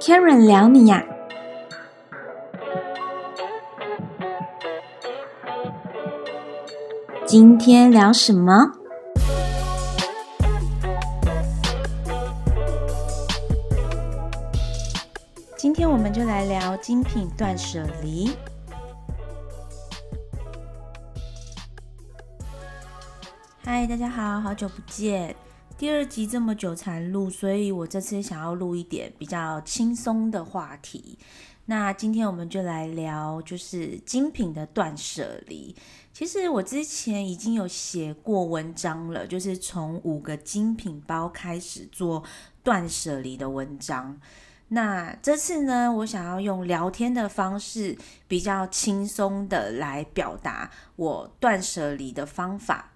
Karen 聊你呀。今天聊什么？今天我们就来聊精品断舍离。嗨，大家好，好久不见。第二集这么久才录，所以我这次想要录一点比较轻松的话题。那今天我们就来聊，就是精品的断舍离。其实我之前已经有写过文章了，就是从五个精品包开始做断舍离的文章。那这次呢，我想要用聊天的方式，比较轻松的来表达我断舍离的方法。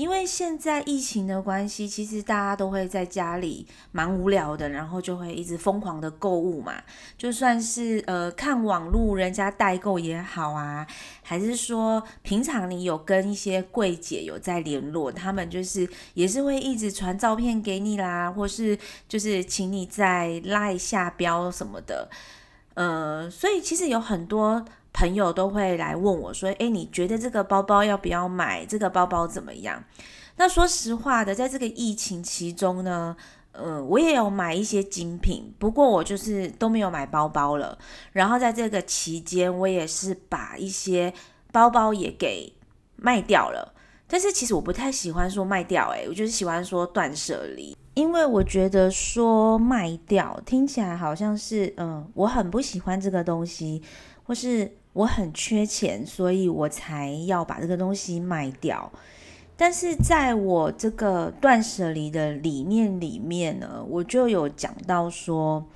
因为现在疫情的关系，其实大家都会在家里蛮无聊的，然后就会一直疯狂的购物嘛。就算是呃看网络人家代购也好啊，还是说平常你有跟一些柜姐有在联络，他们就是也是会一直传照片给你啦，或是就是请你在拉一下标什么的。呃，所以其实有很多。朋友都会来问我说：“诶，你觉得这个包包要不要买？这个包包怎么样？”那说实话的，在这个疫情其中呢，呃，我也有买一些精品，不过我就是都没有买包包了。然后在这个期间，我也是把一些包包也给卖掉了。但是其实我不太喜欢说卖掉，诶，我就是喜欢说断舍离，因为我觉得说卖掉听起来好像是，嗯，我很不喜欢这个东西，或是。我很缺钱，所以我才要把这个东西卖掉。但是在我这个断舍离的理念里面呢，我就有讲到说，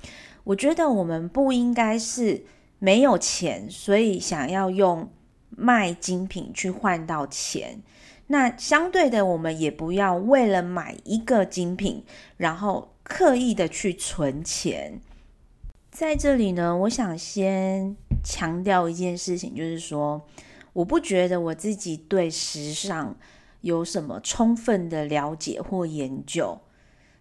我觉得我们不应该是没有钱，所以想要用卖精品去换到钱。那相对的，我们也不要为了买一个精品，然后刻意的去存钱。在这里呢，我想先强调一件事情，就是说，我不觉得我自己对时尚有什么充分的了解或研究，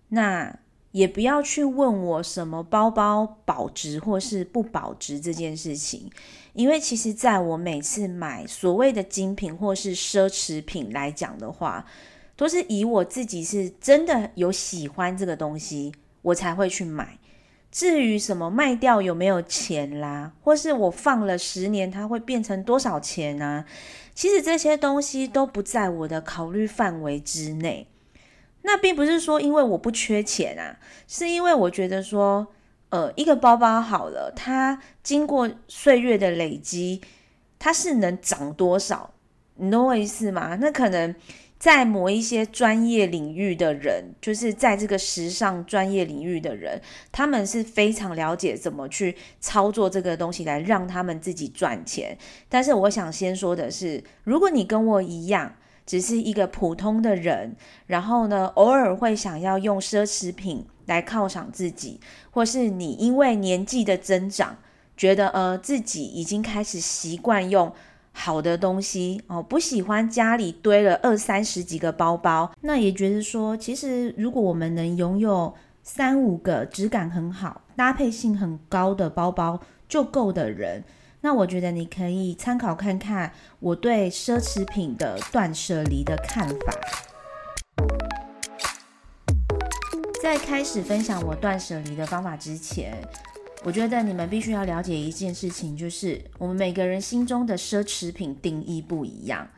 那也不要去问我什么包包保值或是不保值这件事情，因为其实在我每次买所谓的精品或是奢侈品来讲的话，都是以我自己是真的有喜欢这个东西，我才会去买。至于什么卖掉有没有钱啦，或是我放了十年它会变成多少钱呢？其实这些东西都不在我的考虑范围之内。那并不是说因为我不缺钱啊，是因为我觉得说，呃，一个包包好了，它经过岁月的累积，它是能涨多少？你懂我意思吗？那可能。在某一些专业领域的人，就是在这个时尚专业领域的人，他们是非常了解怎么去操作这个东西来让他们自己赚钱。但是我想先说的是，如果你跟我一样，只是一个普通的人，然后呢，偶尔会想要用奢侈品来犒赏自己，或是你因为年纪的增长，觉得呃自己已经开始习惯用。好的东西哦，不喜欢家里堆了二三十几个包包，那也觉得说，其实如果我们能拥有三五个质感很好、搭配性很高的包包就够的人，那我觉得你可以参考看看我对奢侈品的断舍离的看法。在开始分享我断舍离的方法之前。我觉得你们必须要了解一件事情，就是我们每个人心中的奢侈品定义不一样。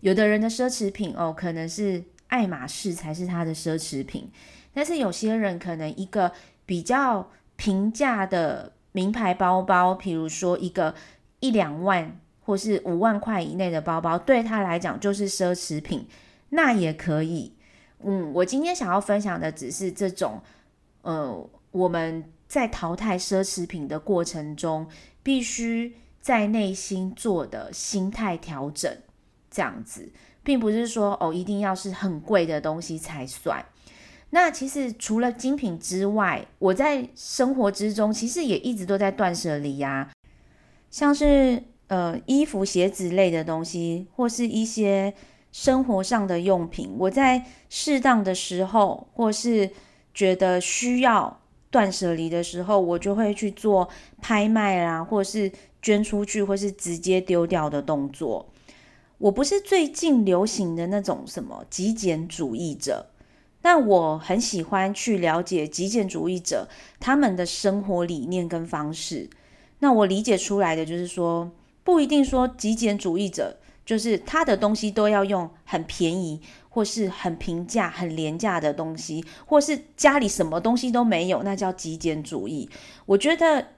有的人的奢侈品哦，可能是爱马仕才是他的奢侈品，但是有些人可能一个比较平价的名牌包包，比如说一个一两万或是五万块以内的包包，对他来讲就是奢侈品，那也可以。嗯，我今天想要分享的只是这种，呃，我们。在淘汰奢侈品的过程中，必须在内心做的心态调整，这样子，并不是说哦，一定要是很贵的东西才算。那其实除了精品之外，我在生活之中其实也一直都在断舍离呀，像是呃衣服、鞋子类的东西，或是一些生活上的用品，我在适当的时候或是觉得需要。断舍离的时候，我就会去做拍卖啦，或者是捐出去，或是直接丢掉的动作。我不是最近流行的那种什么极简主义者，但我很喜欢去了解极简主义者他们的生活理念跟方式。那我理解出来的就是说，不一定说极简主义者就是他的东西都要用很便宜或是很平价、很廉价的东西，或是家里什么东西都没有，那叫极简主义。我觉得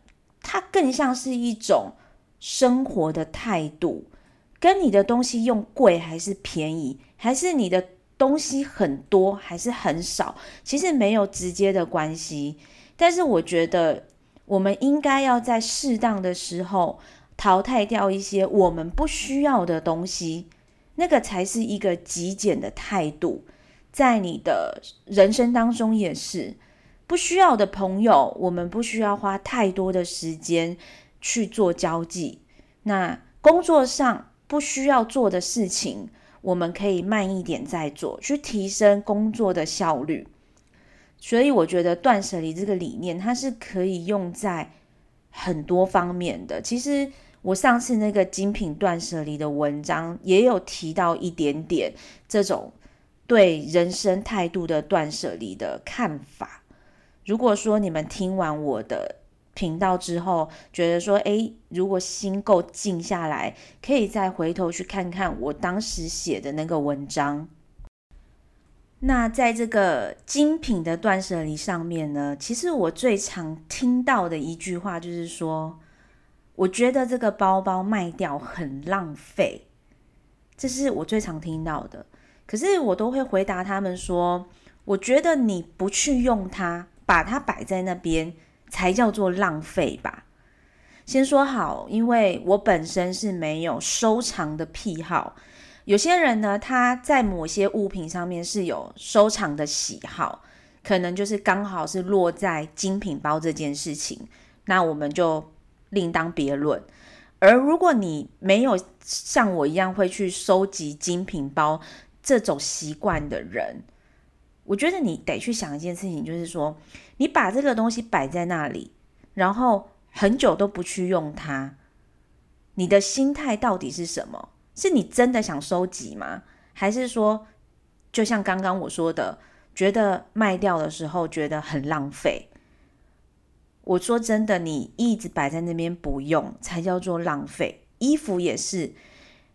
它更像是一种生活的态度。跟你的东西用贵还是便宜，还是你的东西很多还是很少，其实没有直接的关系。但是我觉得，我们应该要在适当的时候淘汰掉一些我们不需要的东西，那个才是一个极简的态度。在你的人生当中也是，不需要的朋友，我们不需要花太多的时间去做交际。那工作上。不需要做的事情，我们可以慢一点再做，去提升工作的效率。所以我觉得断舍离这个理念，它是可以用在很多方面的。其实我上次那个精品断舍离的文章也有提到一点点这种对人生态度的断舍离的看法。如果说你们听完我的，频道之后，觉得说，诶，如果心够静下来，可以再回头去看看我当时写的那个文章。那在这个精品的断舍离上面呢，其实我最常听到的一句话就是说，我觉得这个包包卖掉很浪费，这是我最常听到的。可是我都会回答他们说，我觉得你不去用它，把它摆在那边。才叫做浪费吧。先说好，因为我本身是没有收藏的癖好。有些人呢，他在某些物品上面是有收藏的喜好，可能就是刚好是落在精品包这件事情，那我们就另当别论。而如果你没有像我一样会去收集精品包这种习惯的人，我觉得你得去想一件事情，就是说。你把这个东西摆在那里，然后很久都不去用它，你的心态到底是什么？是你真的想收集吗？还是说，就像刚刚我说的，觉得卖掉的时候觉得很浪费？我说真的，你一直摆在那边不用，才叫做浪费。衣服也是，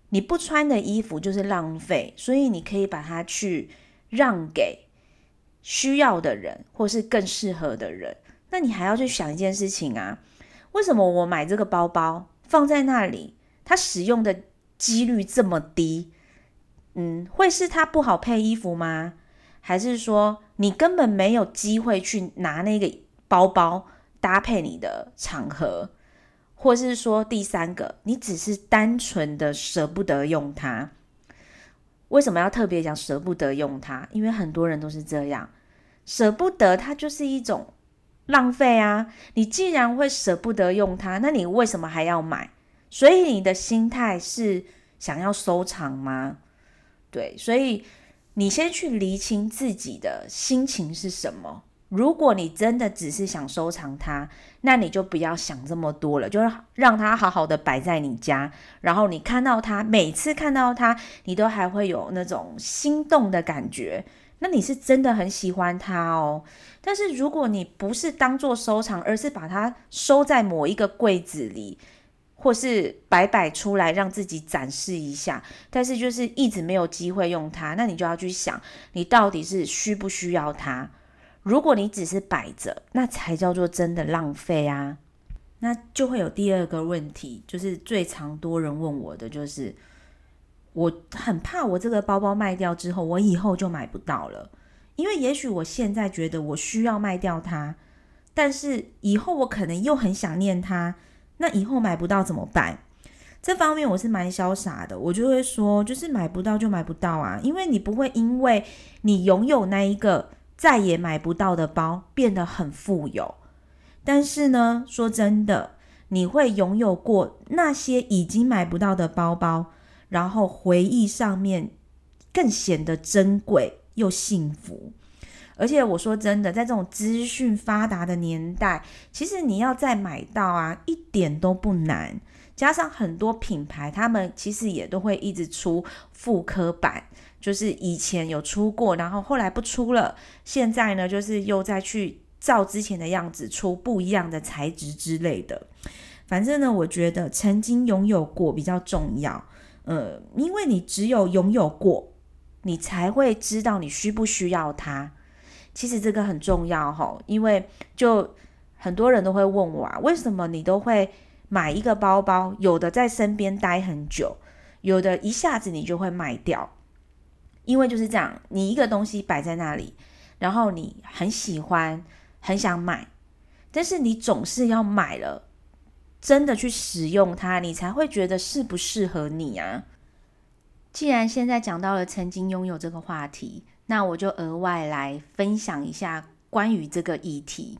你不穿的衣服就是浪费，所以你可以把它去让给。需要的人，或是更适合的人，那你还要去想一件事情啊？为什么我买这个包包放在那里，它使用的几率这么低？嗯，会是它不好配衣服吗？还是说你根本没有机会去拿那个包包搭配你的场合？或是说第三个，你只是单纯的舍不得用它？为什么要特别讲舍不得用它？因为很多人都是这样，舍不得它就是一种浪费啊！你既然会舍不得用它，那你为什么还要买？所以你的心态是想要收藏吗？对，所以你先去厘清自己的心情是什么。如果你真的只是想收藏它，那你就不要想这么多了，就是让它好好的摆在你家。然后你看到它，每次看到它，你都还会有那种心动的感觉。那你是真的很喜欢它哦。但是如果你不是当做收藏，而是把它收在某一个柜子里，或是摆摆出来让自己展示一下，但是就是一直没有机会用它，那你就要去想，你到底是需不需要它。如果你只是摆着，那才叫做真的浪费啊！那就会有第二个问题，就是最常多人问我的，就是我很怕我这个包包卖掉之后，我以后就买不到了。因为也许我现在觉得我需要卖掉它，但是以后我可能又很想念它，那以后买不到怎么办？这方面我是蛮潇洒的，我就会说，就是买不到就买不到啊，因为你不会因为你拥有那一个。再也买不到的包变得很富有，但是呢，说真的，你会拥有过那些已经买不到的包包，然后回忆上面更显得珍贵又幸福。而且我说真的，在这种资讯发达的年代，其实你要再买到啊，一点都不难。加上很多品牌，他们其实也都会一直出复刻版，就是以前有出过，然后后来不出了，现在呢，就是又再去照之前的样子出不一样的材质之类的。反正呢，我觉得曾经拥有过比较重要，呃，因为你只有拥有过，你才会知道你需不需要它。其实这个很重要哈，因为就很多人都会问我啊，为什么你都会？买一个包包，有的在身边待很久，有的一下子你就会卖掉，因为就是这样，你一个东西摆在那里，然后你很喜欢，很想买，但是你总是要买了，真的去使用它，你才会觉得适不适合你啊。既然现在讲到了曾经拥有这个话题，那我就额外来分享一下关于这个议题。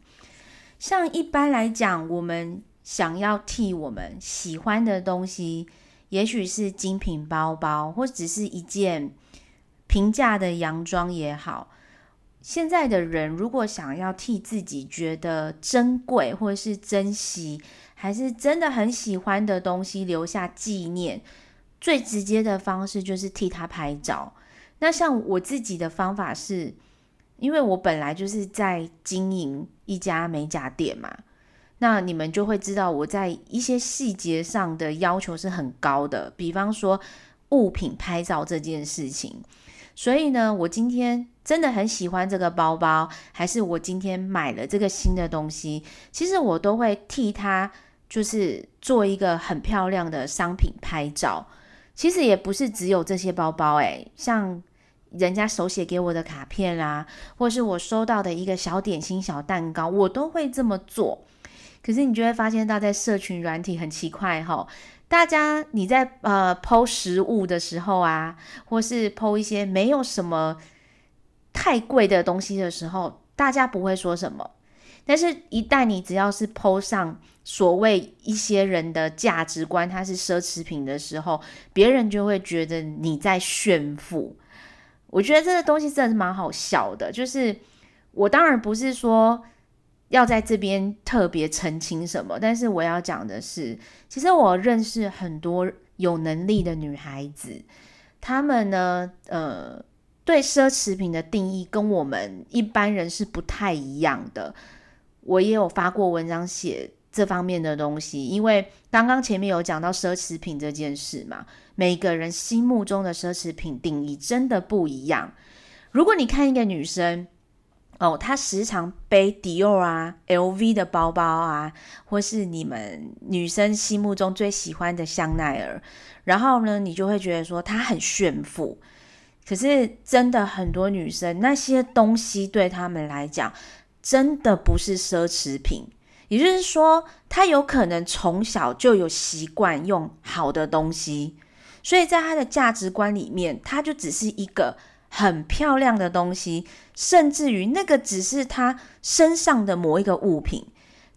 像一般来讲，我们。想要替我们喜欢的东西，也许是精品包包，或只是一件平价的洋装也好。现在的人如果想要替自己觉得珍贵，或者是珍惜，还是真的很喜欢的东西留下纪念，最直接的方式就是替他拍照。那像我自己的方法是，因为我本来就是在经营一家美甲店嘛。那你们就会知道我在一些细节上的要求是很高的，比方说物品拍照这件事情。所以呢，我今天真的很喜欢这个包包，还是我今天买了这个新的东西，其实我都会替它就是做一个很漂亮的商品拍照。其实也不是只有这些包包，诶，像人家手写给我的卡片啦，或是我收到的一个小点心、小蛋糕，我都会这么做。可是你就会发现到在社群软体很奇怪哈，大家你在呃剖食物的时候啊，或是剖一些没有什么太贵的东西的时候，大家不会说什么。但是，一旦你只要是剖上所谓一些人的价值观，它是奢侈品的时候，别人就会觉得你在炫富。我觉得这个东西真的是蛮好笑的，就是我当然不是说。要在这边特别澄清什么？但是我要讲的是，其实我认识很多有能力的女孩子，她们呢，呃，对奢侈品的定义跟我们一般人是不太一样的。我也有发过文章写这方面的东西，因为刚刚前面有讲到奢侈品这件事嘛，每个人心目中的奢侈品定义真的不一样。如果你看一个女生，哦，他时常背迪奥啊、LV 的包包啊，或是你们女生心目中最喜欢的香奈儿，然后呢，你就会觉得说他很炫富。可是真的很多女生那些东西对他们来讲，真的不是奢侈品。也就是说，他有可能从小就有习惯用好的东西，所以在他的价值观里面，他就只是一个。很漂亮的东西，甚至于那个只是他身上的某一个物品。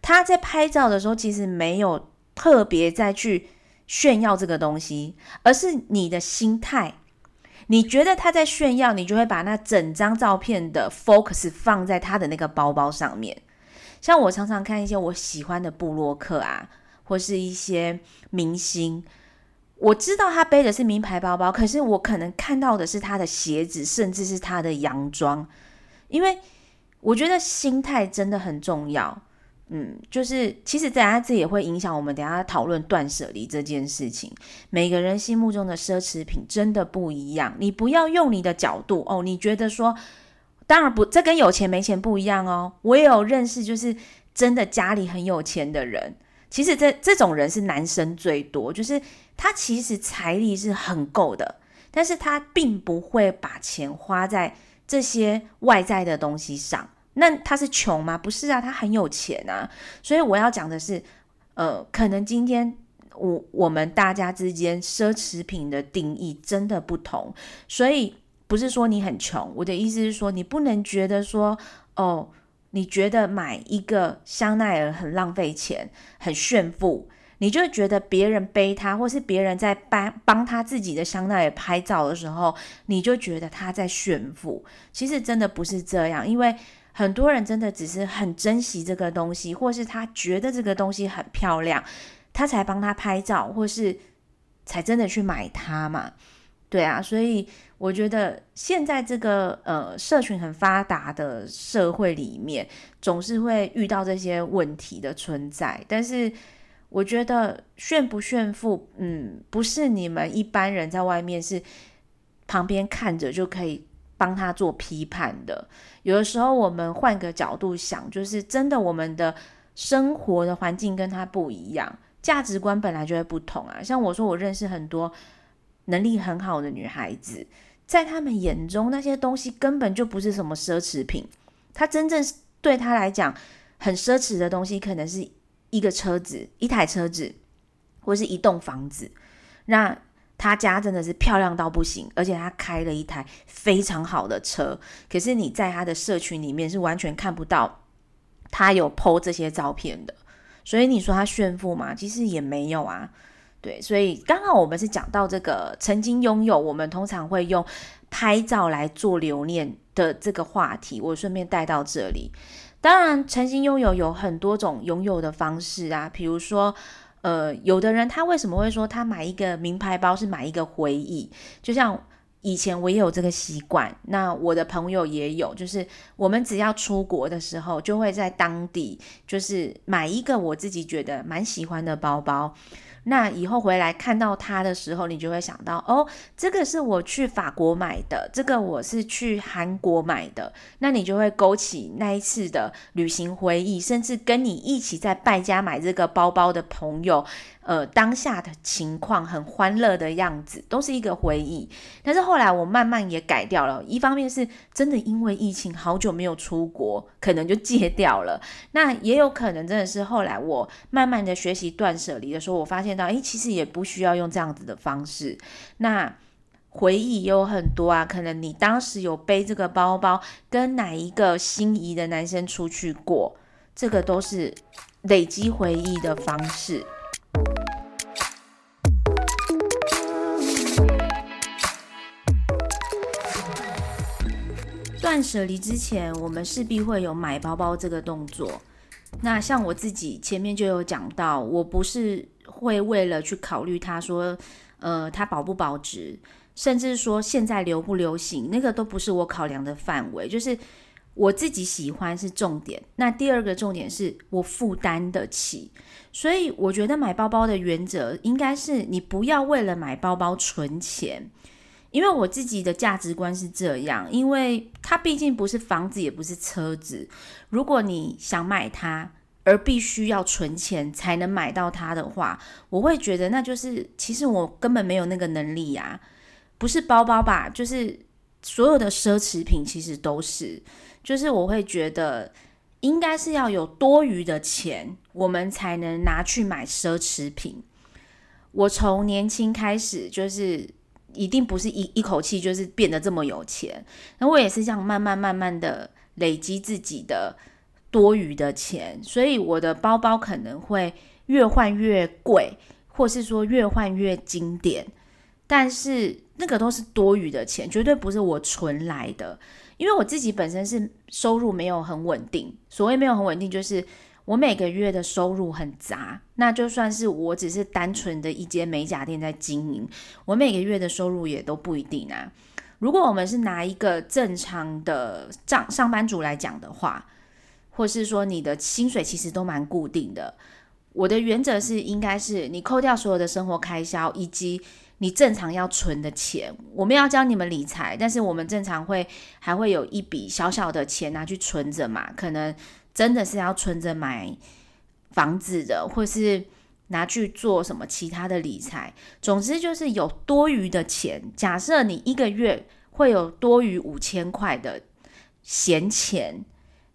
他在拍照的时候，其实没有特别再去炫耀这个东西，而是你的心态。你觉得他在炫耀，你就会把那整张照片的 focus 放在他的那个包包上面。像我常常看一些我喜欢的布洛克啊，或是一些明星。我知道他背的是名牌包包，可是我可能看到的是他的鞋子，甚至是他的洋装，因为我觉得心态真的很重要。嗯，就是其实等下这也会影响我们等下讨论断舍离这件事情。每个人心目中的奢侈品真的不一样，你不要用你的角度哦，你觉得说，当然不，这跟有钱没钱不一样哦。我也有认识，就是真的家里很有钱的人。其实这这种人是男生最多，就是他其实财力是很够的，但是他并不会把钱花在这些外在的东西上。那他是穷吗？不是啊，他很有钱啊。所以我要讲的是，呃，可能今天我我们大家之间奢侈品的定义真的不同，所以不是说你很穷，我的意思是说，你不能觉得说，哦。你觉得买一个香奈儿很浪费钱，很炫富，你就觉得别人背他，或是别人在帮帮他自己的香奈儿拍照的时候，你就觉得他在炫富。其实真的不是这样，因为很多人真的只是很珍惜这个东西，或是他觉得这个东西很漂亮，他才帮他拍照，或是才真的去买它嘛。对啊，所以我觉得现在这个呃社群很发达的社会里面，总是会遇到这些问题的存在，但是。我觉得炫不炫富，嗯，不是你们一般人在外面是旁边看着就可以帮他做批判的。有的时候我们换个角度想，就是真的我们的生活的环境跟他不一样，价值观本来就会不同啊。像我说，我认识很多能力很好的女孩子，在他们眼中那些东西根本就不是什么奢侈品，他真正对他来讲很奢侈的东西，可能是。一个车子，一台车子，或是一栋房子，那他家真的是漂亮到不行，而且他开了一台非常好的车。可是你在他的社群里面是完全看不到他有 PO 这些照片的，所以你说他炫富吗？其实也没有啊。对，所以刚好我们是讲到这个曾经拥有，我们通常会用拍照来做留念的这个话题，我顺便带到这里。当然，曾经拥有有很多种拥有的方式啊，比如说，呃，有的人他为什么会说他买一个名牌包是买一个回忆？就像以前我也有这个习惯，那我的朋友也有，就是我们只要出国的时候，就会在当地就是买一个我自己觉得蛮喜欢的包包。那以后回来看到它的时候，你就会想到，哦，这个是我去法国买的，这个我是去韩国买的，那你就会勾起那一次的旅行回忆，甚至跟你一起在败家买这个包包的朋友。呃，当下的情况很欢乐的样子，都是一个回忆。但是后来我慢慢也改掉了，一方面是真的因为疫情好久没有出国，可能就戒掉了。那也有可能真的是后来我慢慢的学习断舍离的时候，我发现到，诶，其实也不需要用这样子的方式。那回忆有很多啊，可能你当时有背这个包包，跟哪一个心仪的男生出去过，这个都是累积回忆的方式。断舍离之前，我们势必会有买包包这个动作。那像我自己前面就有讲到，我不是会为了去考虑它说，呃，它保不保值，甚至说现在流不流行，那个都不是我考量的范围。就是我自己喜欢是重点。那第二个重点是我负担得起。所以我觉得买包包的原则应该是，你不要为了买包包存钱。因为我自己的价值观是这样，因为它毕竟不是房子，也不是车子。如果你想买它，而必须要存钱才能买到它的话，我会觉得那就是其实我根本没有那个能力呀。不是包包吧，就是所有的奢侈品其实都是，就是我会觉得应该是要有多余的钱，我们才能拿去买奢侈品。我从年轻开始就是。一定不是一一口气就是变得这么有钱，那我也是这样慢慢慢慢的累积自己的多余的钱，所以我的包包可能会越换越贵，或是说越换越经典，但是那个都是多余的钱，绝对不是我存来的，因为我自己本身是收入没有很稳定，所谓没有很稳定就是。我每个月的收入很杂，那就算是我只是单纯的一间美甲店在经营，我每个月的收入也都不一定啊。如果我们是拿一个正常的上上班族来讲的话，或是说你的薪水其实都蛮固定的，我的原则是应该是你扣掉所有的生活开销以及你正常要存的钱，我们要教你们理财，但是我们正常会还会有一笔小小的钱拿去存着嘛，可能。真的是要存着买房子的，或是拿去做什么其他的理财。总之就是有多余的钱。假设你一个月会有多余五千块的闲钱，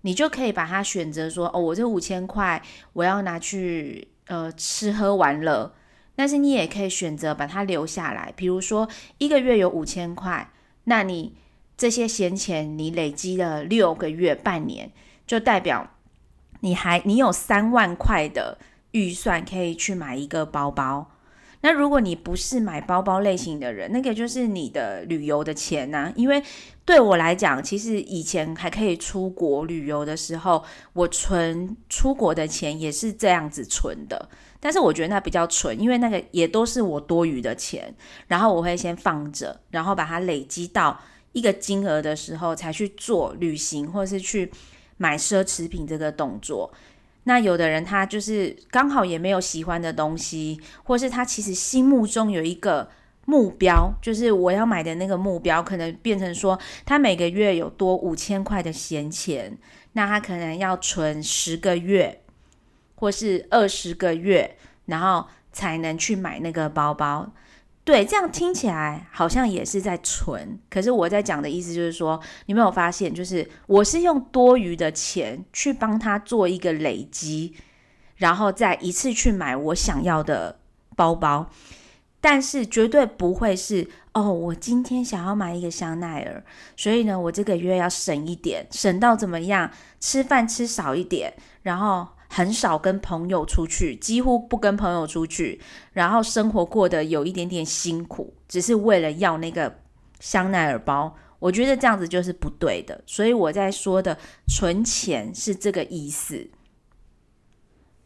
你就可以把它选择说：哦，我这五千块我要拿去呃吃喝玩乐。但是你也可以选择把它留下来。比如说一个月有五千块，那你这些闲钱你累积了六个月、半年。就代表你还你有三万块的预算可以去买一个包包。那如果你不是买包包类型的人，那个就是你的旅游的钱呐。因为对我来讲，其实以前还可以出国旅游的时候，我存出国的钱也是这样子存的。但是我觉得那比较蠢，因为那个也都是我多余的钱，然后我会先放着，然后把它累积到一个金额的时候，才去做旅行或者是去买奢侈品这个动作。那有的人他就是刚好也没有喜欢的东西，或是他其实心目中有一个目标，就是我要买的那个目标，可能变成说他每个月有多五千块的闲钱，那他可能要存十个月，或是二十个月，然后才能去买那个包包。对，这样听起来好像也是在存，可是我在讲的意思就是说，你没有发现，就是我是用多余的钱去帮他做一个累积，然后再一次去买我想要的包包，但是绝对不会是哦，我今天想要买一个香奈儿，所以呢，我这个月要省一点，省到怎么样，吃饭吃少一点，然后。很少跟朋友出去，几乎不跟朋友出去，然后生活过得有一点点辛苦，只是为了要那个香奈儿包。我觉得这样子就是不对的，所以我在说的存钱是这个意思。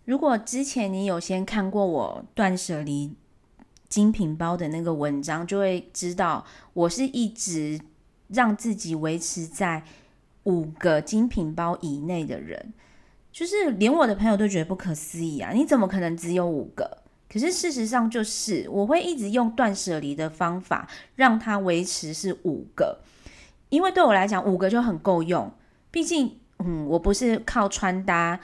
如果之前你有先看过我断舍离精品包的那个文章，就会知道我是一直让自己维持在五个精品包以内的人。就是连我的朋友都觉得不可思议啊！你怎么可能只有五个？可是事实上就是，我会一直用断舍离的方法让它维持是五个，因为对我来讲五个就很够用。毕竟，嗯，我不是靠穿搭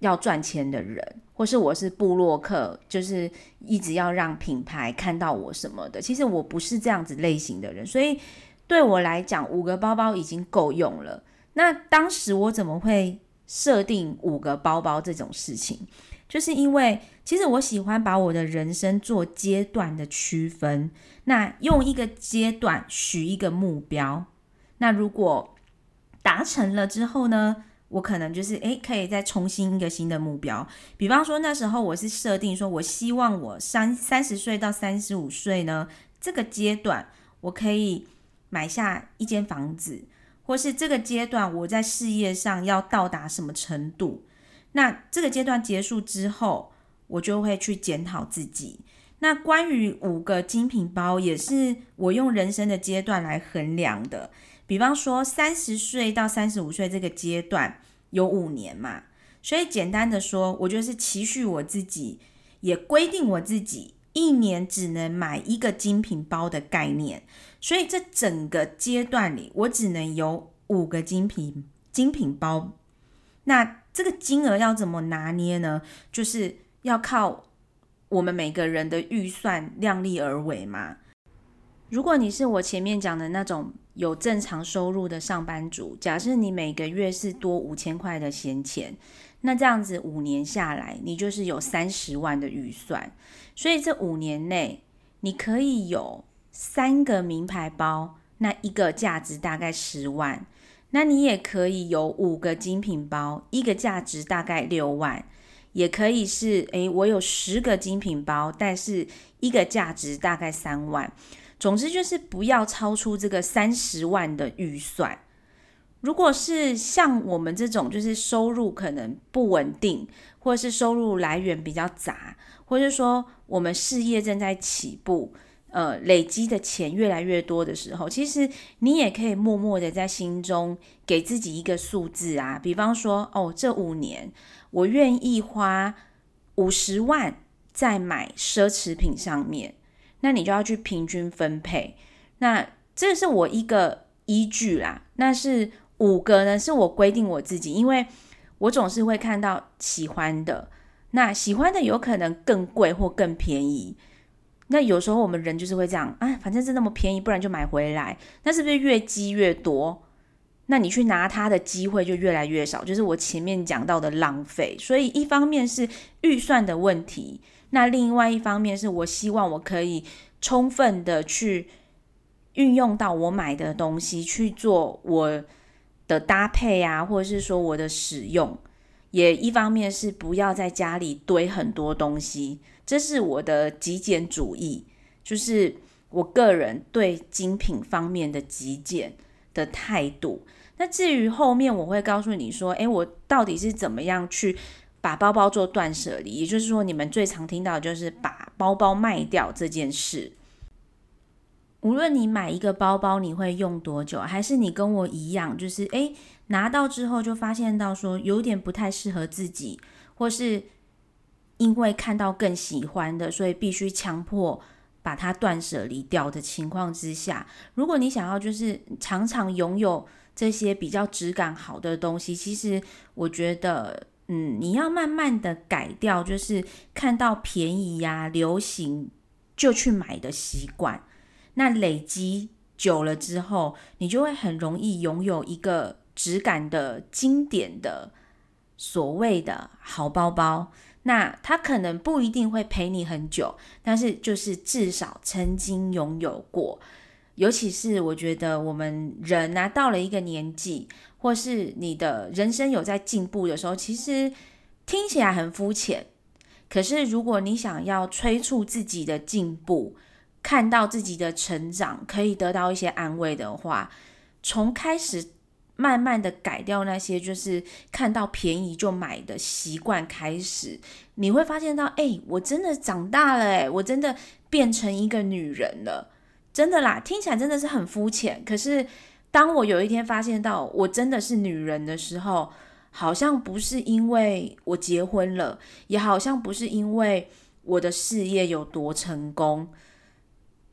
要赚钱的人，或是我是布洛克，就是一直要让品牌看到我什么的。其实我不是这样子类型的人，所以对我来讲，五个包包已经够用了。那当时我怎么会？设定五个包包这种事情，就是因为其实我喜欢把我的人生做阶段的区分。那用一个阶段许一个目标，那如果达成了之后呢，我可能就是诶，可以再重新一个新的目标。比方说那时候我是设定说，我希望我三三十岁到三十五岁呢这个阶段，我可以买下一间房子。或是这个阶段我在事业上要到达什么程度？那这个阶段结束之后，我就会去检讨自己。那关于五个精品包，也是我用人生的阶段来衡量的。比方说，三十岁到三十五岁这个阶段有五年嘛，所以简单的说，我就是期许我自己，也规定我自己一年只能买一个精品包的概念。所以这整个阶段里，我只能有五个精品精品包。那这个金额要怎么拿捏呢？就是要靠我们每个人的预算量力而为嘛。如果你是我前面讲的那种有正常收入的上班族，假设你每个月是多五千块的闲钱，那这样子五年下来，你就是有三十万的预算。所以这五年内，你可以有。三个名牌包，那一个价值大概十万，那你也可以有五个精品包，一个价值大概六万，也可以是诶，我有十个精品包，但是一个价值大概三万。总之就是不要超出这个三十万的预算。如果是像我们这种，就是收入可能不稳定，或者是收入来源比较杂，或者说我们事业正在起步。呃，累积的钱越来越多的时候，其实你也可以默默的在心中给自己一个数字啊，比方说，哦，这五年我愿意花五十万在买奢侈品上面，那你就要去平均分配。那这是我一个依据啦。那是五个呢，是我规定我自己，因为我总是会看到喜欢的，那喜欢的有可能更贵或更便宜。那有时候我们人就是会这样，哎，反正是那么便宜，不然就买回来。那是不是越积越多？那你去拿它的机会就越来越少，就是我前面讲到的浪费。所以一方面是预算的问题，那另外一方面是我希望我可以充分的去运用到我买的东西去做我的搭配啊，或者是说我的使用。也一方面是不要在家里堆很多东西，这是我的极简主义，就是我个人对精品方面的极简的态度。那至于后面我会告诉你说，诶，我到底是怎么样去把包包做断舍离，也就是说，你们最常听到就是把包包卖掉这件事。无论你买一个包包你会用多久，还是你跟我一样，就是诶拿到之后就发现到说有点不太适合自己，或是因为看到更喜欢的，所以必须强迫把它断舍离掉的情况之下，如果你想要就是常常拥有这些比较质感好的东西，其实我觉得，嗯，你要慢慢的改掉，就是看到便宜呀、流行就去买的习惯。那累积久了之后，你就会很容易拥有一个质感的经典的所谓的好包包。那他可能不一定会陪你很久，但是就是至少曾经拥有过。尤其是我觉得我们人啊，到了一个年纪，或是你的人生有在进步的时候，其实听起来很肤浅。可是如果你想要催促自己的进步，看到自己的成长，可以得到一些安慰的话，从开始慢慢的改掉那些就是看到便宜就买的习惯开始，你会发现到，哎，我真的长大了，哎，我真的变成一个女人了，真的啦，听起来真的是很肤浅。可是当我有一天发现到我真的是女人的时候，好像不是因为我结婚了，也好像不是因为我的事业有多成功。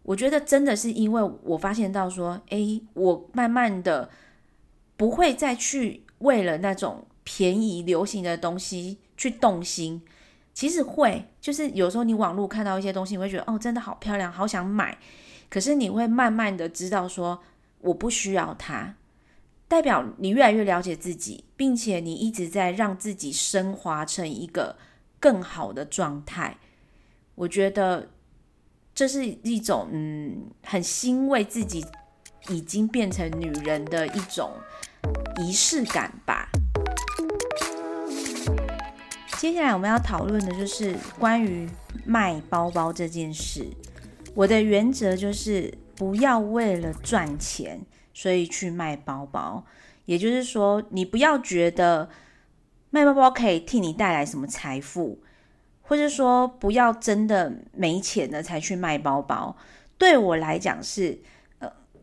我觉得真的是因为我发现到说，诶，我慢慢的不会再去为了那种便宜流行的东西去动心。其实会，就是有时候你网络看到一些东西，你会觉得哦，真的好漂亮，好想买。可是你会慢慢的知道说，我不需要它，代表你越来越了解自己，并且你一直在让自己升华成一个更好的状态。我觉得。这是一种嗯，很欣慰自己已经变成女人的一种仪式感吧。接下来我们要讨论的就是关于卖包包这件事。我的原则就是不要为了赚钱，所以去卖包包。也就是说，你不要觉得卖包包可以替你带来什么财富。或者说，不要真的没钱了才去卖包包。对我来讲是，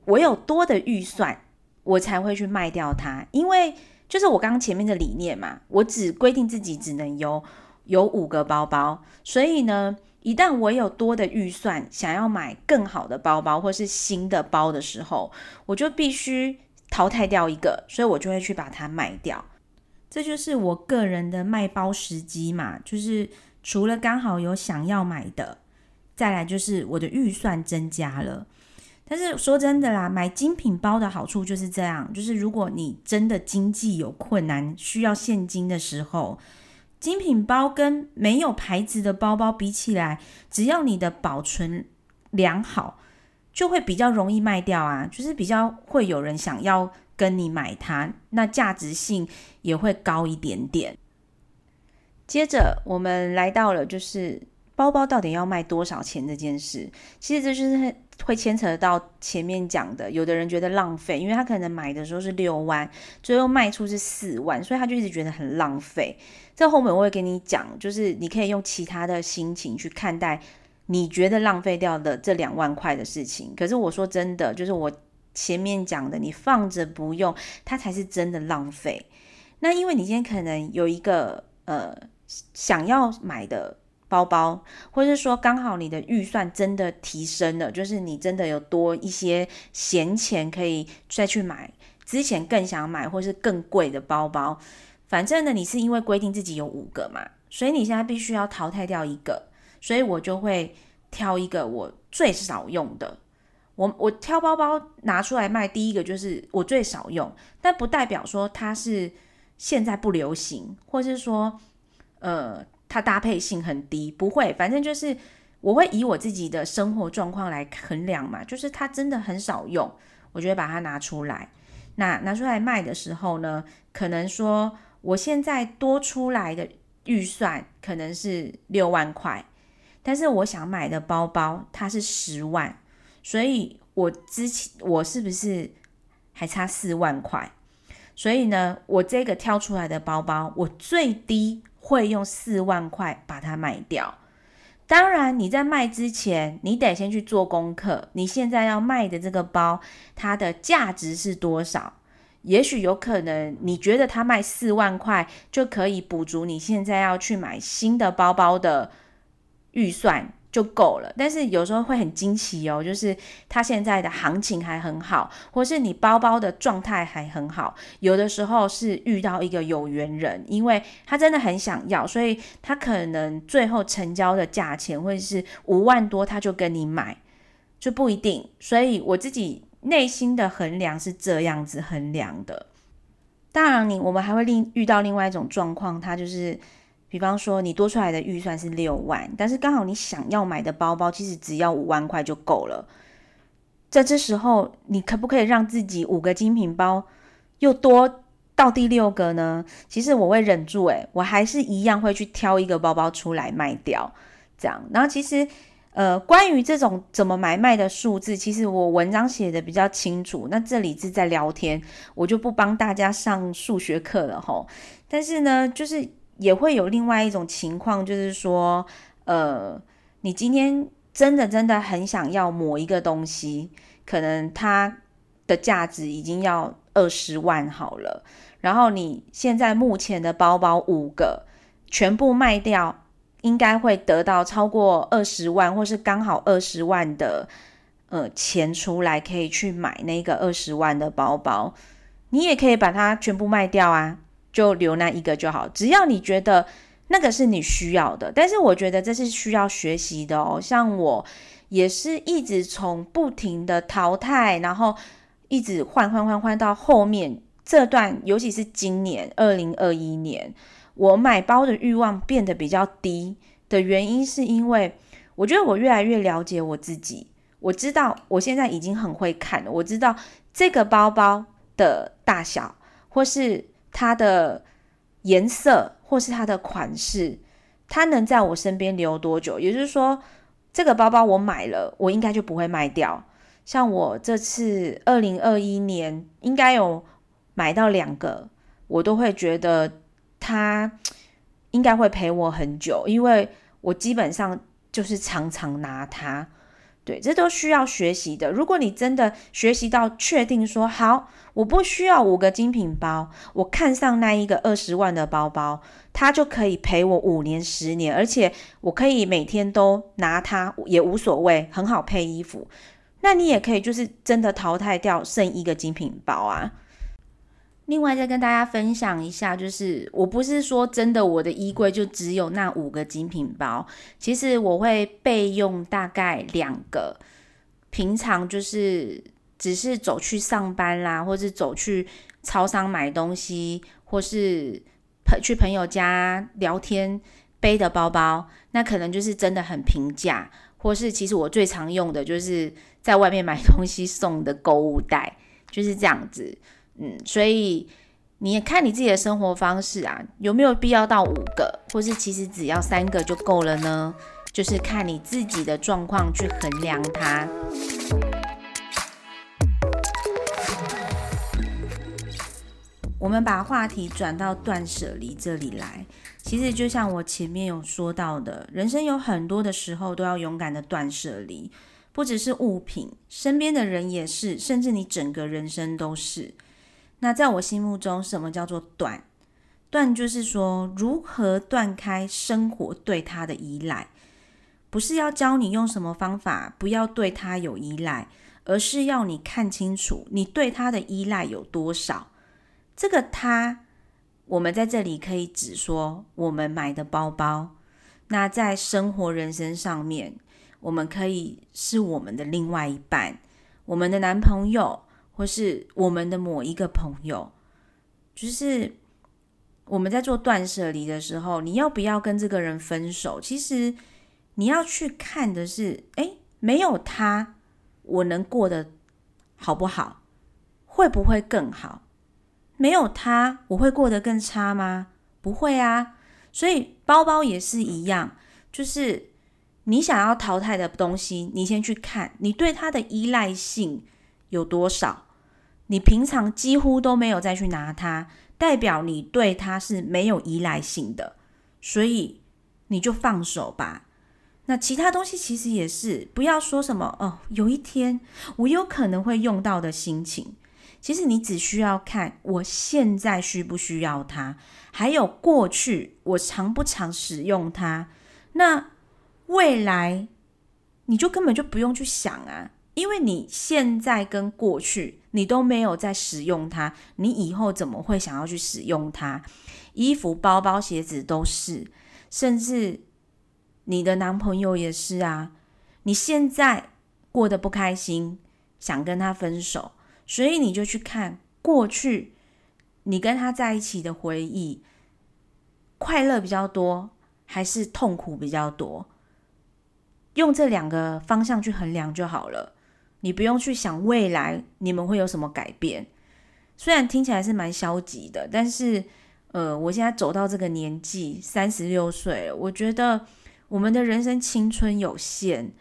我有多的预算，我才会去卖掉它。因为就是我刚刚前面的理念嘛，我只规定自己只能有有五个包包。所以呢，一旦我有多的预算，想要买更好的包包或是新的包的时候，我就必须淘汰掉一个，所以我就会去把它卖掉。这就是我个人的卖包时机嘛，就是。除了刚好有想要买的，再来就是我的预算增加了。但是说真的啦，买精品包的好处就是这样，就是如果你真的经济有困难，需要现金的时候，精品包跟没有牌子的包包比起来，只要你的保存良好，就会比较容易卖掉啊，就是比较会有人想要跟你买它，那价值性也会高一点点。接着，我们来到了就是包包到底要卖多少钱这件事。其实这就是会牵扯到前面讲的，有的人觉得浪费，因为他可能买的时候是六万，最后卖出是四万，所以他就一直觉得很浪费。这后面我会跟你讲，就是你可以用其他的心情去看待你觉得浪费掉的这两万块的事情。可是我说真的，就是我前面讲的，你放着不用，它才是真的浪费。那因为你今天可能有一个呃。想要买的包包，或是说刚好你的预算真的提升了，就是你真的有多一些闲钱可以再去买之前更想买或是更贵的包包。反正呢，你是因为规定自己有五个嘛，所以你现在必须要淘汰掉一个，所以我就会挑一个我最少用的。我我挑包包拿出来卖，第一个就是我最少用，但不代表说它是现在不流行，或是说。呃，它搭配性很低，不会，反正就是我会以我自己的生活状况来衡量嘛，就是它真的很少用，我就会把它拿出来。那拿出来卖的时候呢，可能说我现在多出来的预算可能是六万块，但是我想买的包包它是十万，所以我之前我是不是还差四万块？所以呢，我这个挑出来的包包，我最低会用四万块把它卖掉。当然，你在卖之前，你得先去做功课。你现在要卖的这个包，它的价值是多少？也许有可能，你觉得它卖四万块就可以补足你现在要去买新的包包的预算。就够了，但是有时候会很惊奇哦，就是它现在的行情还很好，或是你包包的状态还很好，有的时候是遇到一个有缘人，因为他真的很想要，所以他可能最后成交的价钱会是五万多，他就跟你买，就不一定。所以我自己内心的衡量是这样子衡量的。当然，你我们还会另遇到另外一种状况，它就是。比方说，你多出来的预算是六万，但是刚好你想要买的包包其实只要五万块就够了。在这时候，你可不可以让自己五个精品包又多到第六个呢？其实我会忍住，诶，我还是一样会去挑一个包包出来卖掉，这样。然后其实，呃，关于这种怎么买卖的数字，其实我文章写的比较清楚。那这里是在聊天，我就不帮大家上数学课了吼。但是呢，就是。也会有另外一种情况，就是说，呃，你今天真的真的很想要某一个东西，可能它的价值已经要二十万好了，然后你现在目前的包包五个全部卖掉，应该会得到超过二十万，或是刚好二十万的呃钱出来，可以去买那个二十万的包包，你也可以把它全部卖掉啊。就留那一个就好，只要你觉得那个是你需要的。但是我觉得这是需要学习的哦。像我也是一直从不停的淘汰，然后一直换换换换到后面这段，尤其是今年二零二一年，我买包的欲望变得比较低的原因，是因为我觉得我越来越了解我自己。我知道我现在已经很会看了，我知道这个包包的大小或是。它的颜色或是它的款式，它能在我身边留多久？也就是说，这个包包我买了，我应该就不会卖掉。像我这次二零二一年应该有买到两个，我都会觉得它应该会陪我很久，因为我基本上就是常常拿它。对，这都需要学习的。如果你真的学习到确定说好，我不需要五个精品包，我看上那一个二十万的包包，它就可以陪我五年、十年，而且我可以每天都拿它也无所谓，很好配衣服。那你也可以就是真的淘汰掉剩一个精品包啊。另外再跟大家分享一下，就是我不是说真的，我的衣柜就只有那五个精品包。其实我会备用大概两个，平常就是只是走去上班啦，或是走去超商买东西，或是朋去朋友家聊天背的包包，那可能就是真的很平价，或是其实我最常用的就是在外面买东西送的购物袋，就是这样子。嗯，所以你也看你自己的生活方式啊，有没有必要到五个，或是其实只要三个就够了呢？就是看你自己的状况去衡量它。我们把话题转到断舍离这里来，其实就像我前面有说到的，人生有很多的时候都要勇敢的断舍离，不只是物品，身边的人也是，甚至你整个人生都是。那在我心目中，什么叫做断？断就是说，如何断开生活对他的依赖，不是要教你用什么方法不要对他有依赖，而是要你看清楚你对他的依赖有多少。这个他，我们在这里可以指说我们买的包包。那在生活人生上面，我们可以是我们的另外一半，我们的男朋友。或是我们的某一个朋友，就是我们在做断舍离的时候，你要不要跟这个人分手？其实你要去看的是，哎，没有他，我能过得好不好？会不会更好？没有他，我会过得更差吗？不会啊。所以包包也是一样，就是你想要淘汰的东西，你先去看你对他的依赖性有多少。你平常几乎都没有再去拿它，代表你对它是没有依赖性的，所以你就放手吧。那其他东西其实也是，不要说什么哦，有一天我有可能会用到的心情。其实你只需要看我现在需不需要它，还有过去我常不常使用它。那未来你就根本就不用去想啊，因为你现在跟过去你都没有在使用它，你以后怎么会想要去使用它？衣服、包包、鞋子都是，甚至你的男朋友也是啊。你现在过得不开心，想跟他分手。所以你就去看过去，你跟他在一起的回忆，快乐比较多还是痛苦比较多？用这两个方向去衡量就好了。你不用去想未来你们会有什么改变。虽然听起来是蛮消极的，但是呃，我现在走到这个年纪，三十六岁了，我觉得我们的人生青春有限，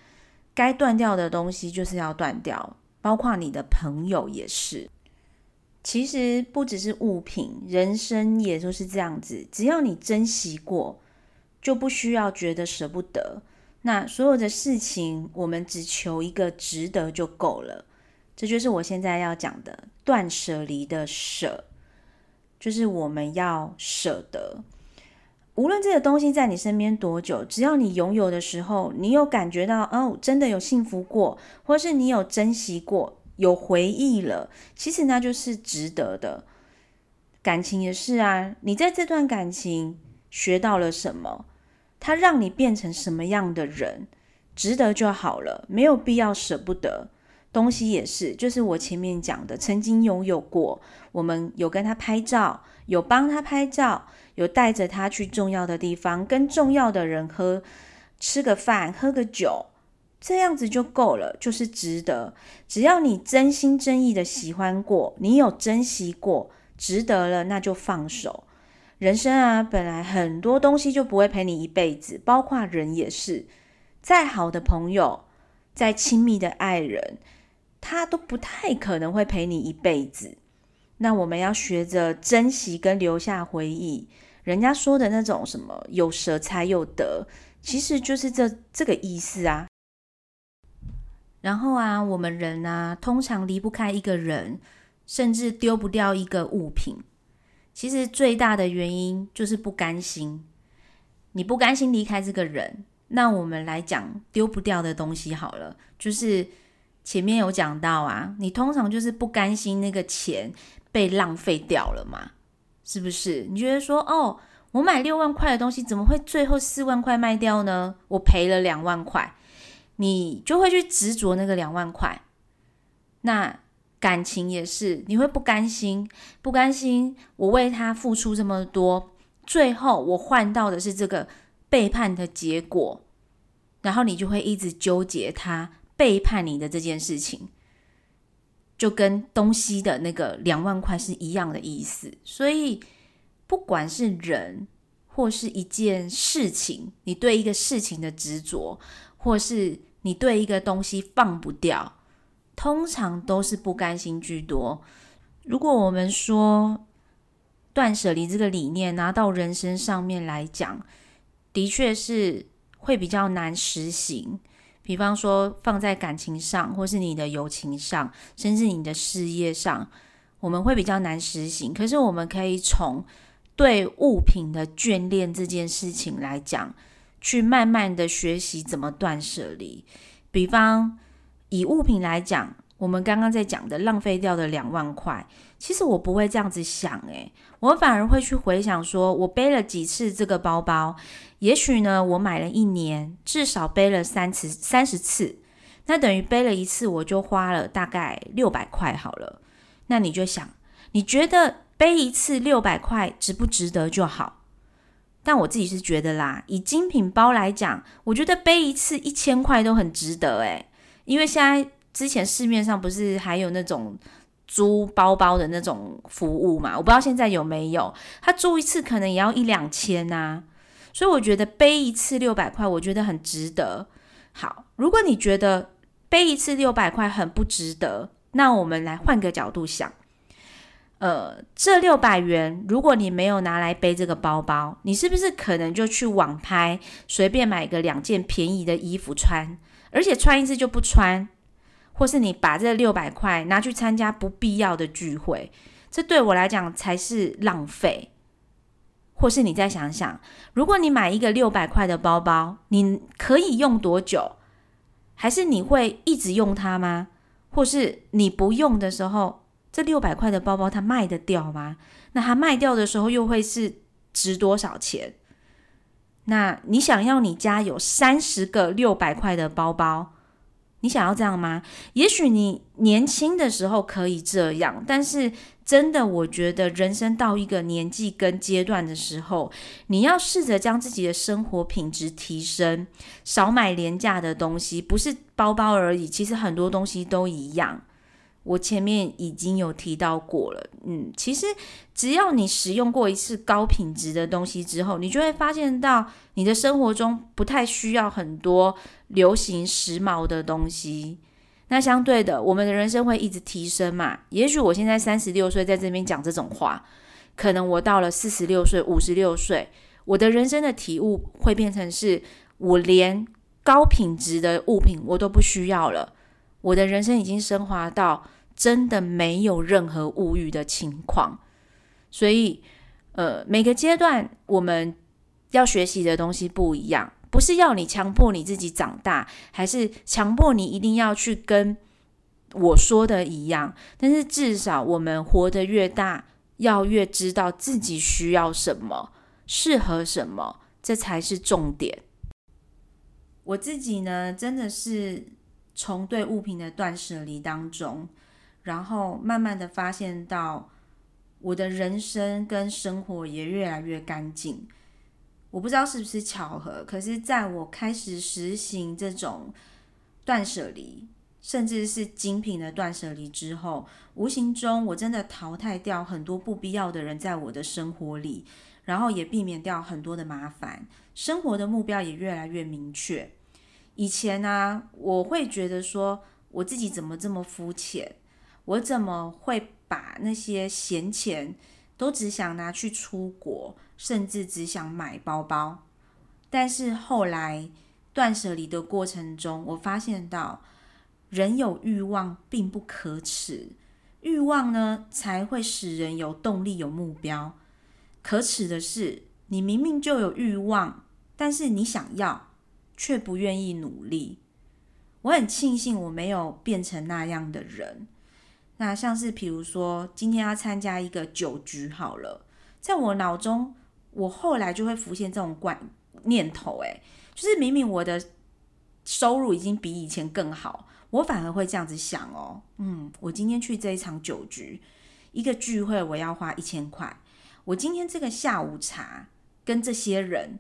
该断掉的东西就是要断掉。包括你的朋友也是，其实不只是物品，人生也就是这样子。只要你珍惜过，就不需要觉得舍不得。那所有的事情，我们只求一个值得就够了。这就是我现在要讲的断舍离的舍，就是我们要舍得。无论这个东西在你身边多久，只要你拥有的时候，你有感觉到哦，真的有幸福过，或是你有珍惜过，有回忆了，其实那就是值得的。感情也是啊，你在这段感情学到了什么，他让你变成什么样的人，值得就好了，没有必要舍不得。东西也是，就是我前面讲的，曾经拥有过，我们有跟他拍照，有帮他拍照。有带着他去重要的地方，跟重要的人喝吃个饭，喝个酒，这样子就够了，就是值得。只要你真心真意的喜欢过，你有珍惜过，值得了，那就放手。人生啊，本来很多东西就不会陪你一辈子，包括人也是。再好的朋友，再亲密的爱人，他都不太可能会陪你一辈子。那我们要学着珍惜跟留下回忆。人家说的那种什么有舍才有得，其实就是这这个意思啊。然后啊，我们人啊，通常离不开一个人，甚至丢不掉一个物品。其实最大的原因就是不甘心。你不甘心离开这个人，那我们来讲丢不掉的东西好了。就是前面有讲到啊，你通常就是不甘心那个钱。被浪费掉了嘛？是不是？你觉得说，哦，我买六万块的东西，怎么会最后四万块卖掉呢？我赔了两万块，你就会去执着那个两万块。那感情也是，你会不甘心，不甘心，我为他付出这么多，最后我换到的是这个背叛的结果，然后你就会一直纠结他背叛你的这件事情。就跟东西的那个两万块是一样的意思，所以不管是人或是一件事情，你对一个事情的执着，或是你对一个东西放不掉，通常都是不甘心居多。如果我们说断舍离这个理念拿到人生上面来讲，的确是会比较难实行。比方说，放在感情上，或是你的友情上，甚至你的事业上，我们会比较难实行。可是，我们可以从对物品的眷恋这件事情来讲，去慢慢的学习怎么断舍离。比方以物品来讲。我们刚刚在讲的浪费掉的两万块，其实我不会这样子想，诶，我反而会去回想，说我背了几次这个包包，也许呢，我买了一年，至少背了三次三十次，那等于背了一次，我就花了大概六百块好了。那你就想，你觉得背一次六百块值不值得就好？但我自己是觉得啦，以精品包来讲，我觉得背一次一千块都很值得，诶，因为现在。之前市面上不是还有那种租包包的那种服务嘛，我不知道现在有没有。他租一次可能也要一两千呐，所以我觉得背一次六百块，我觉得很值得。好，如果你觉得背一次六百块很不值得，那我们来换个角度想。呃，这六百元，如果你没有拿来背这个包包，你是不是可能就去网拍随便买个两件便宜的衣服穿，而且穿一次就不穿，或是你把这六百块拿去参加不必要的聚会，这对我来讲才是浪费。或是你再想想，如果你买一个六百块的包包，你可以用多久？还是你会一直用它吗？或是你不用的时候？这六百块的包包，它卖得掉吗？那它卖掉的时候又会是值多少钱？那你想要你家有三十个六百块的包包，你想要这样吗？也许你年轻的时候可以这样，但是真的，我觉得人生到一个年纪跟阶段的时候，你要试着将自己的生活品质提升，少买廉价的东西，不是包包而已，其实很多东西都一样。我前面已经有提到过了，嗯，其实只要你使用过一次高品质的东西之后，你就会发现到你的生活中不太需要很多流行时髦的东西。那相对的，我们的人生会一直提升嘛？也许我现在三十六岁在这边讲这种话，可能我到了四十六岁、五十六岁，我的人生的体悟会变成是我连高品质的物品我都不需要了。我的人生已经升华到真的没有任何物欲的情况，所以，呃，每个阶段我们要学习的东西不一样，不是要你强迫你自己长大，还是强迫你一定要去跟我说的一样。但是至少我们活得越大，要越知道自己需要什么，适合什么，这才是重点。我自己呢，真的是。从对物品的断舍离当中，然后慢慢的发现到我的人生跟生活也越来越干净。我不知道是不是巧合，可是在我开始实行这种断舍离，甚至是精品的断舍离之后，无形中我真的淘汰掉很多不必要的人在我的生活里，然后也避免掉很多的麻烦，生活的目标也越来越明确。以前呢，我会觉得说，我自己怎么这么肤浅？我怎么会把那些闲钱都只想拿去出国，甚至只想买包包？但是后来断舍离的过程中，我发现到人有欲望并不可耻，欲望呢才会使人有动力、有目标。可耻的是，你明明就有欲望，但是你想要。却不愿意努力，我很庆幸我没有变成那样的人。那像是比如说，今天要参加一个酒局，好了，在我脑中，我后来就会浮现这种观念头，诶，就是明明我的收入已经比以前更好，我反而会这样子想哦，嗯，我今天去这一场酒局，一个聚会，我要花一千块，我今天这个下午茶跟这些人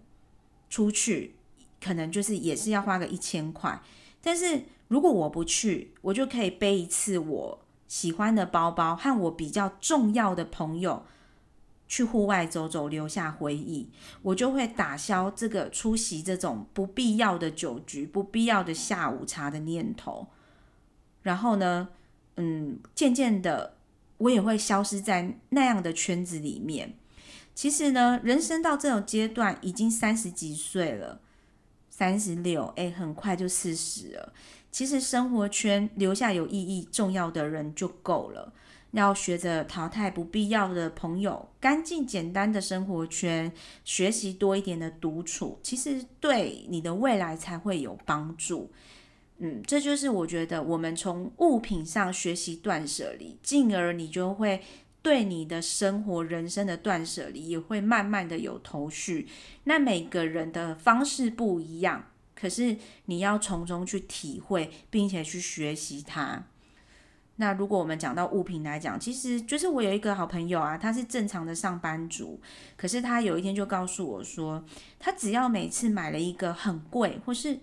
出去。可能就是也是要花个一千块，但是如果我不去，我就可以背一次我喜欢的包包，和我比较重要的朋友去户外走走，留下回忆，我就会打消这个出席这种不必要的酒局、不必要的下午茶的念头。然后呢，嗯，渐渐的，我也会消失在那样的圈子里面。其实呢，人生到这种阶段，已经三十几岁了。三十六，哎，很快就四十了。其实生活圈留下有意义、重要的人就够了。要学着淘汰不必要的朋友，干净简单的生活圈，学习多一点的独处，其实对你的未来才会有帮助。嗯，这就是我觉得我们从物品上学习断舍离，进而你就会。对你的生活、人生的断舍离也会慢慢的有头绪。那每个人的方式不一样，可是你要从中去体会，并且去学习它。那如果我们讲到物品来讲，其实就是我有一个好朋友啊，他是正常的上班族，可是他有一天就告诉我说，他只要每次买了一个很贵或是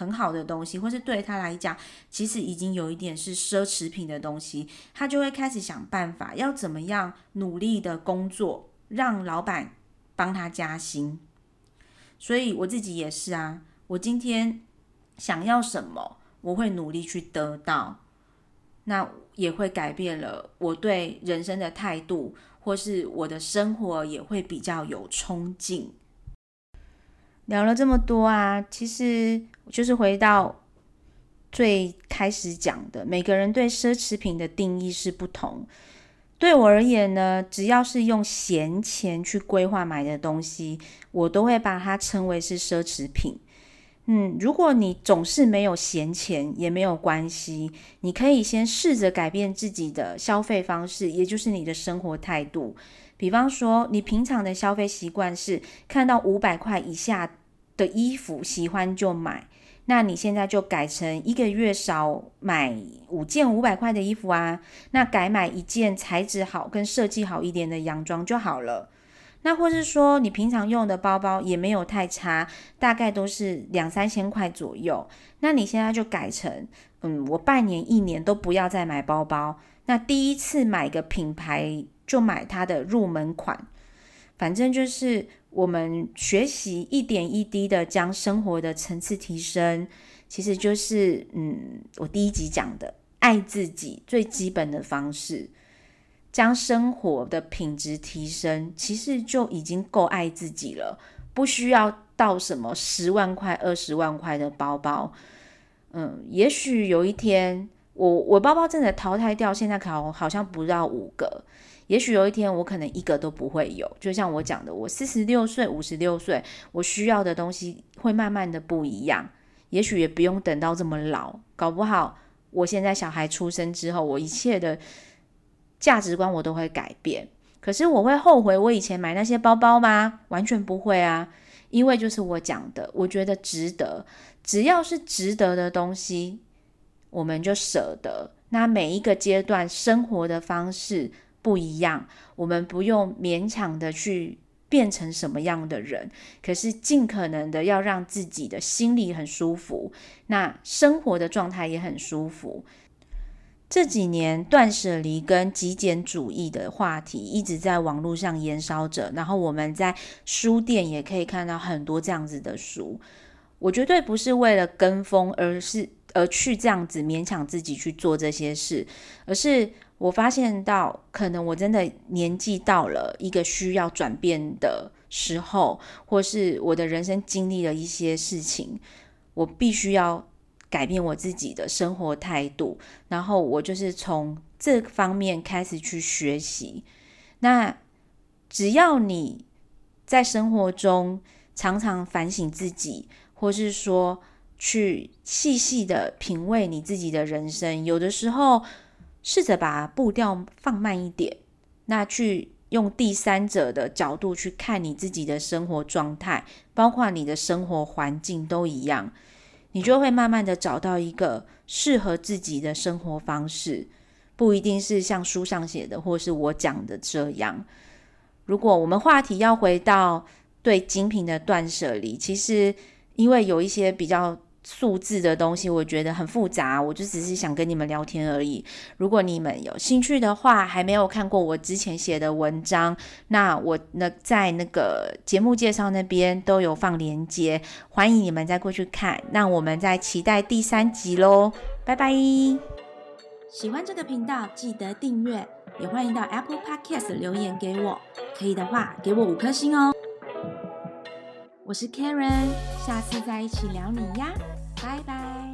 很好的东西，或是对他来讲，其实已经有一点是奢侈品的东西，他就会开始想办法，要怎么样努力的工作，让老板帮他加薪。所以我自己也是啊，我今天想要什么，我会努力去得到，那也会改变了我对人生的态度，或是我的生活也会比较有冲劲。聊了这么多啊，其实就是回到最开始讲的，每个人对奢侈品的定义是不同。对我而言呢，只要是用闲钱去规划买的东西，我都会把它称为是奢侈品。嗯，如果你总是没有闲钱，也没有关系，你可以先试着改变自己的消费方式，也就是你的生活态度。比方说，你平常的消费习惯是看到五百块以下。的衣服喜欢就买，那你现在就改成一个月少买五件五百块的衣服啊，那改买一件材质好跟设计好一点的洋装就好了。那或是说你平常用的包包也没有太差，大概都是两三千块左右，那你现在就改成，嗯，我半年一年都不要再买包包，那第一次买个品牌就买它的入门款，反正就是。我们学习一点一滴的将生活的层次提升，其实就是嗯，我第一集讲的爱自己最基本的方式，将生活的品质提升，其实就已经够爱自己了，不需要到什么十万块、二十万块的包包。嗯，也许有一天，我我包包真的淘汰掉，现在考好像不到五个。也许有一天，我可能一个都不会有。就像我讲的，我四十六岁、五十六岁，我需要的东西会慢慢的不一样。也许也不用等到这么老，搞不好我现在小孩出生之后，我一切的价值观我都会改变。可是我会后悔我以前买那些包包吗？完全不会啊，因为就是我讲的，我觉得值得。只要是值得的东西，我们就舍得。那每一个阶段生活的方式。不一样，我们不用勉强的去变成什么样的人，可是尽可能的要让自己的心里很舒服，那生活的状态也很舒服。这几年断舍离跟极简主义的话题一直在网络上燃烧着，然后我们在书店也可以看到很多这样子的书。我绝对不是为了跟风，而是而去这样子勉强自己去做这些事，而是。我发现到，可能我真的年纪到了一个需要转变的时候，或是我的人生经历了一些事情，我必须要改变我自己的生活态度。然后我就是从这方面开始去学习。那只要你在生活中常常反省自己，或是说去细细的品味你自己的人生，有的时候。试着把步调放慢一点，那去用第三者的角度去看你自己的生活状态，包括你的生活环境都一样，你就会慢慢的找到一个适合自己的生活方式，不一定是像书上写的，或是我讲的这样。如果我们话题要回到对精品的断舍离，其实因为有一些比较。数字的东西我觉得很复杂，我就只是想跟你们聊天而已。如果你们有兴趣的话，还没有看过我之前写的文章，那我那在那个节目介绍那边都有放链接，欢迎你们再过去看。那我们在期待第三集喽，拜拜！喜欢这个频道记得订阅，也欢迎到 Apple Podcast 留言给我，可以的话给我五颗星哦。我是 Karen，下次再一起聊你呀，拜拜。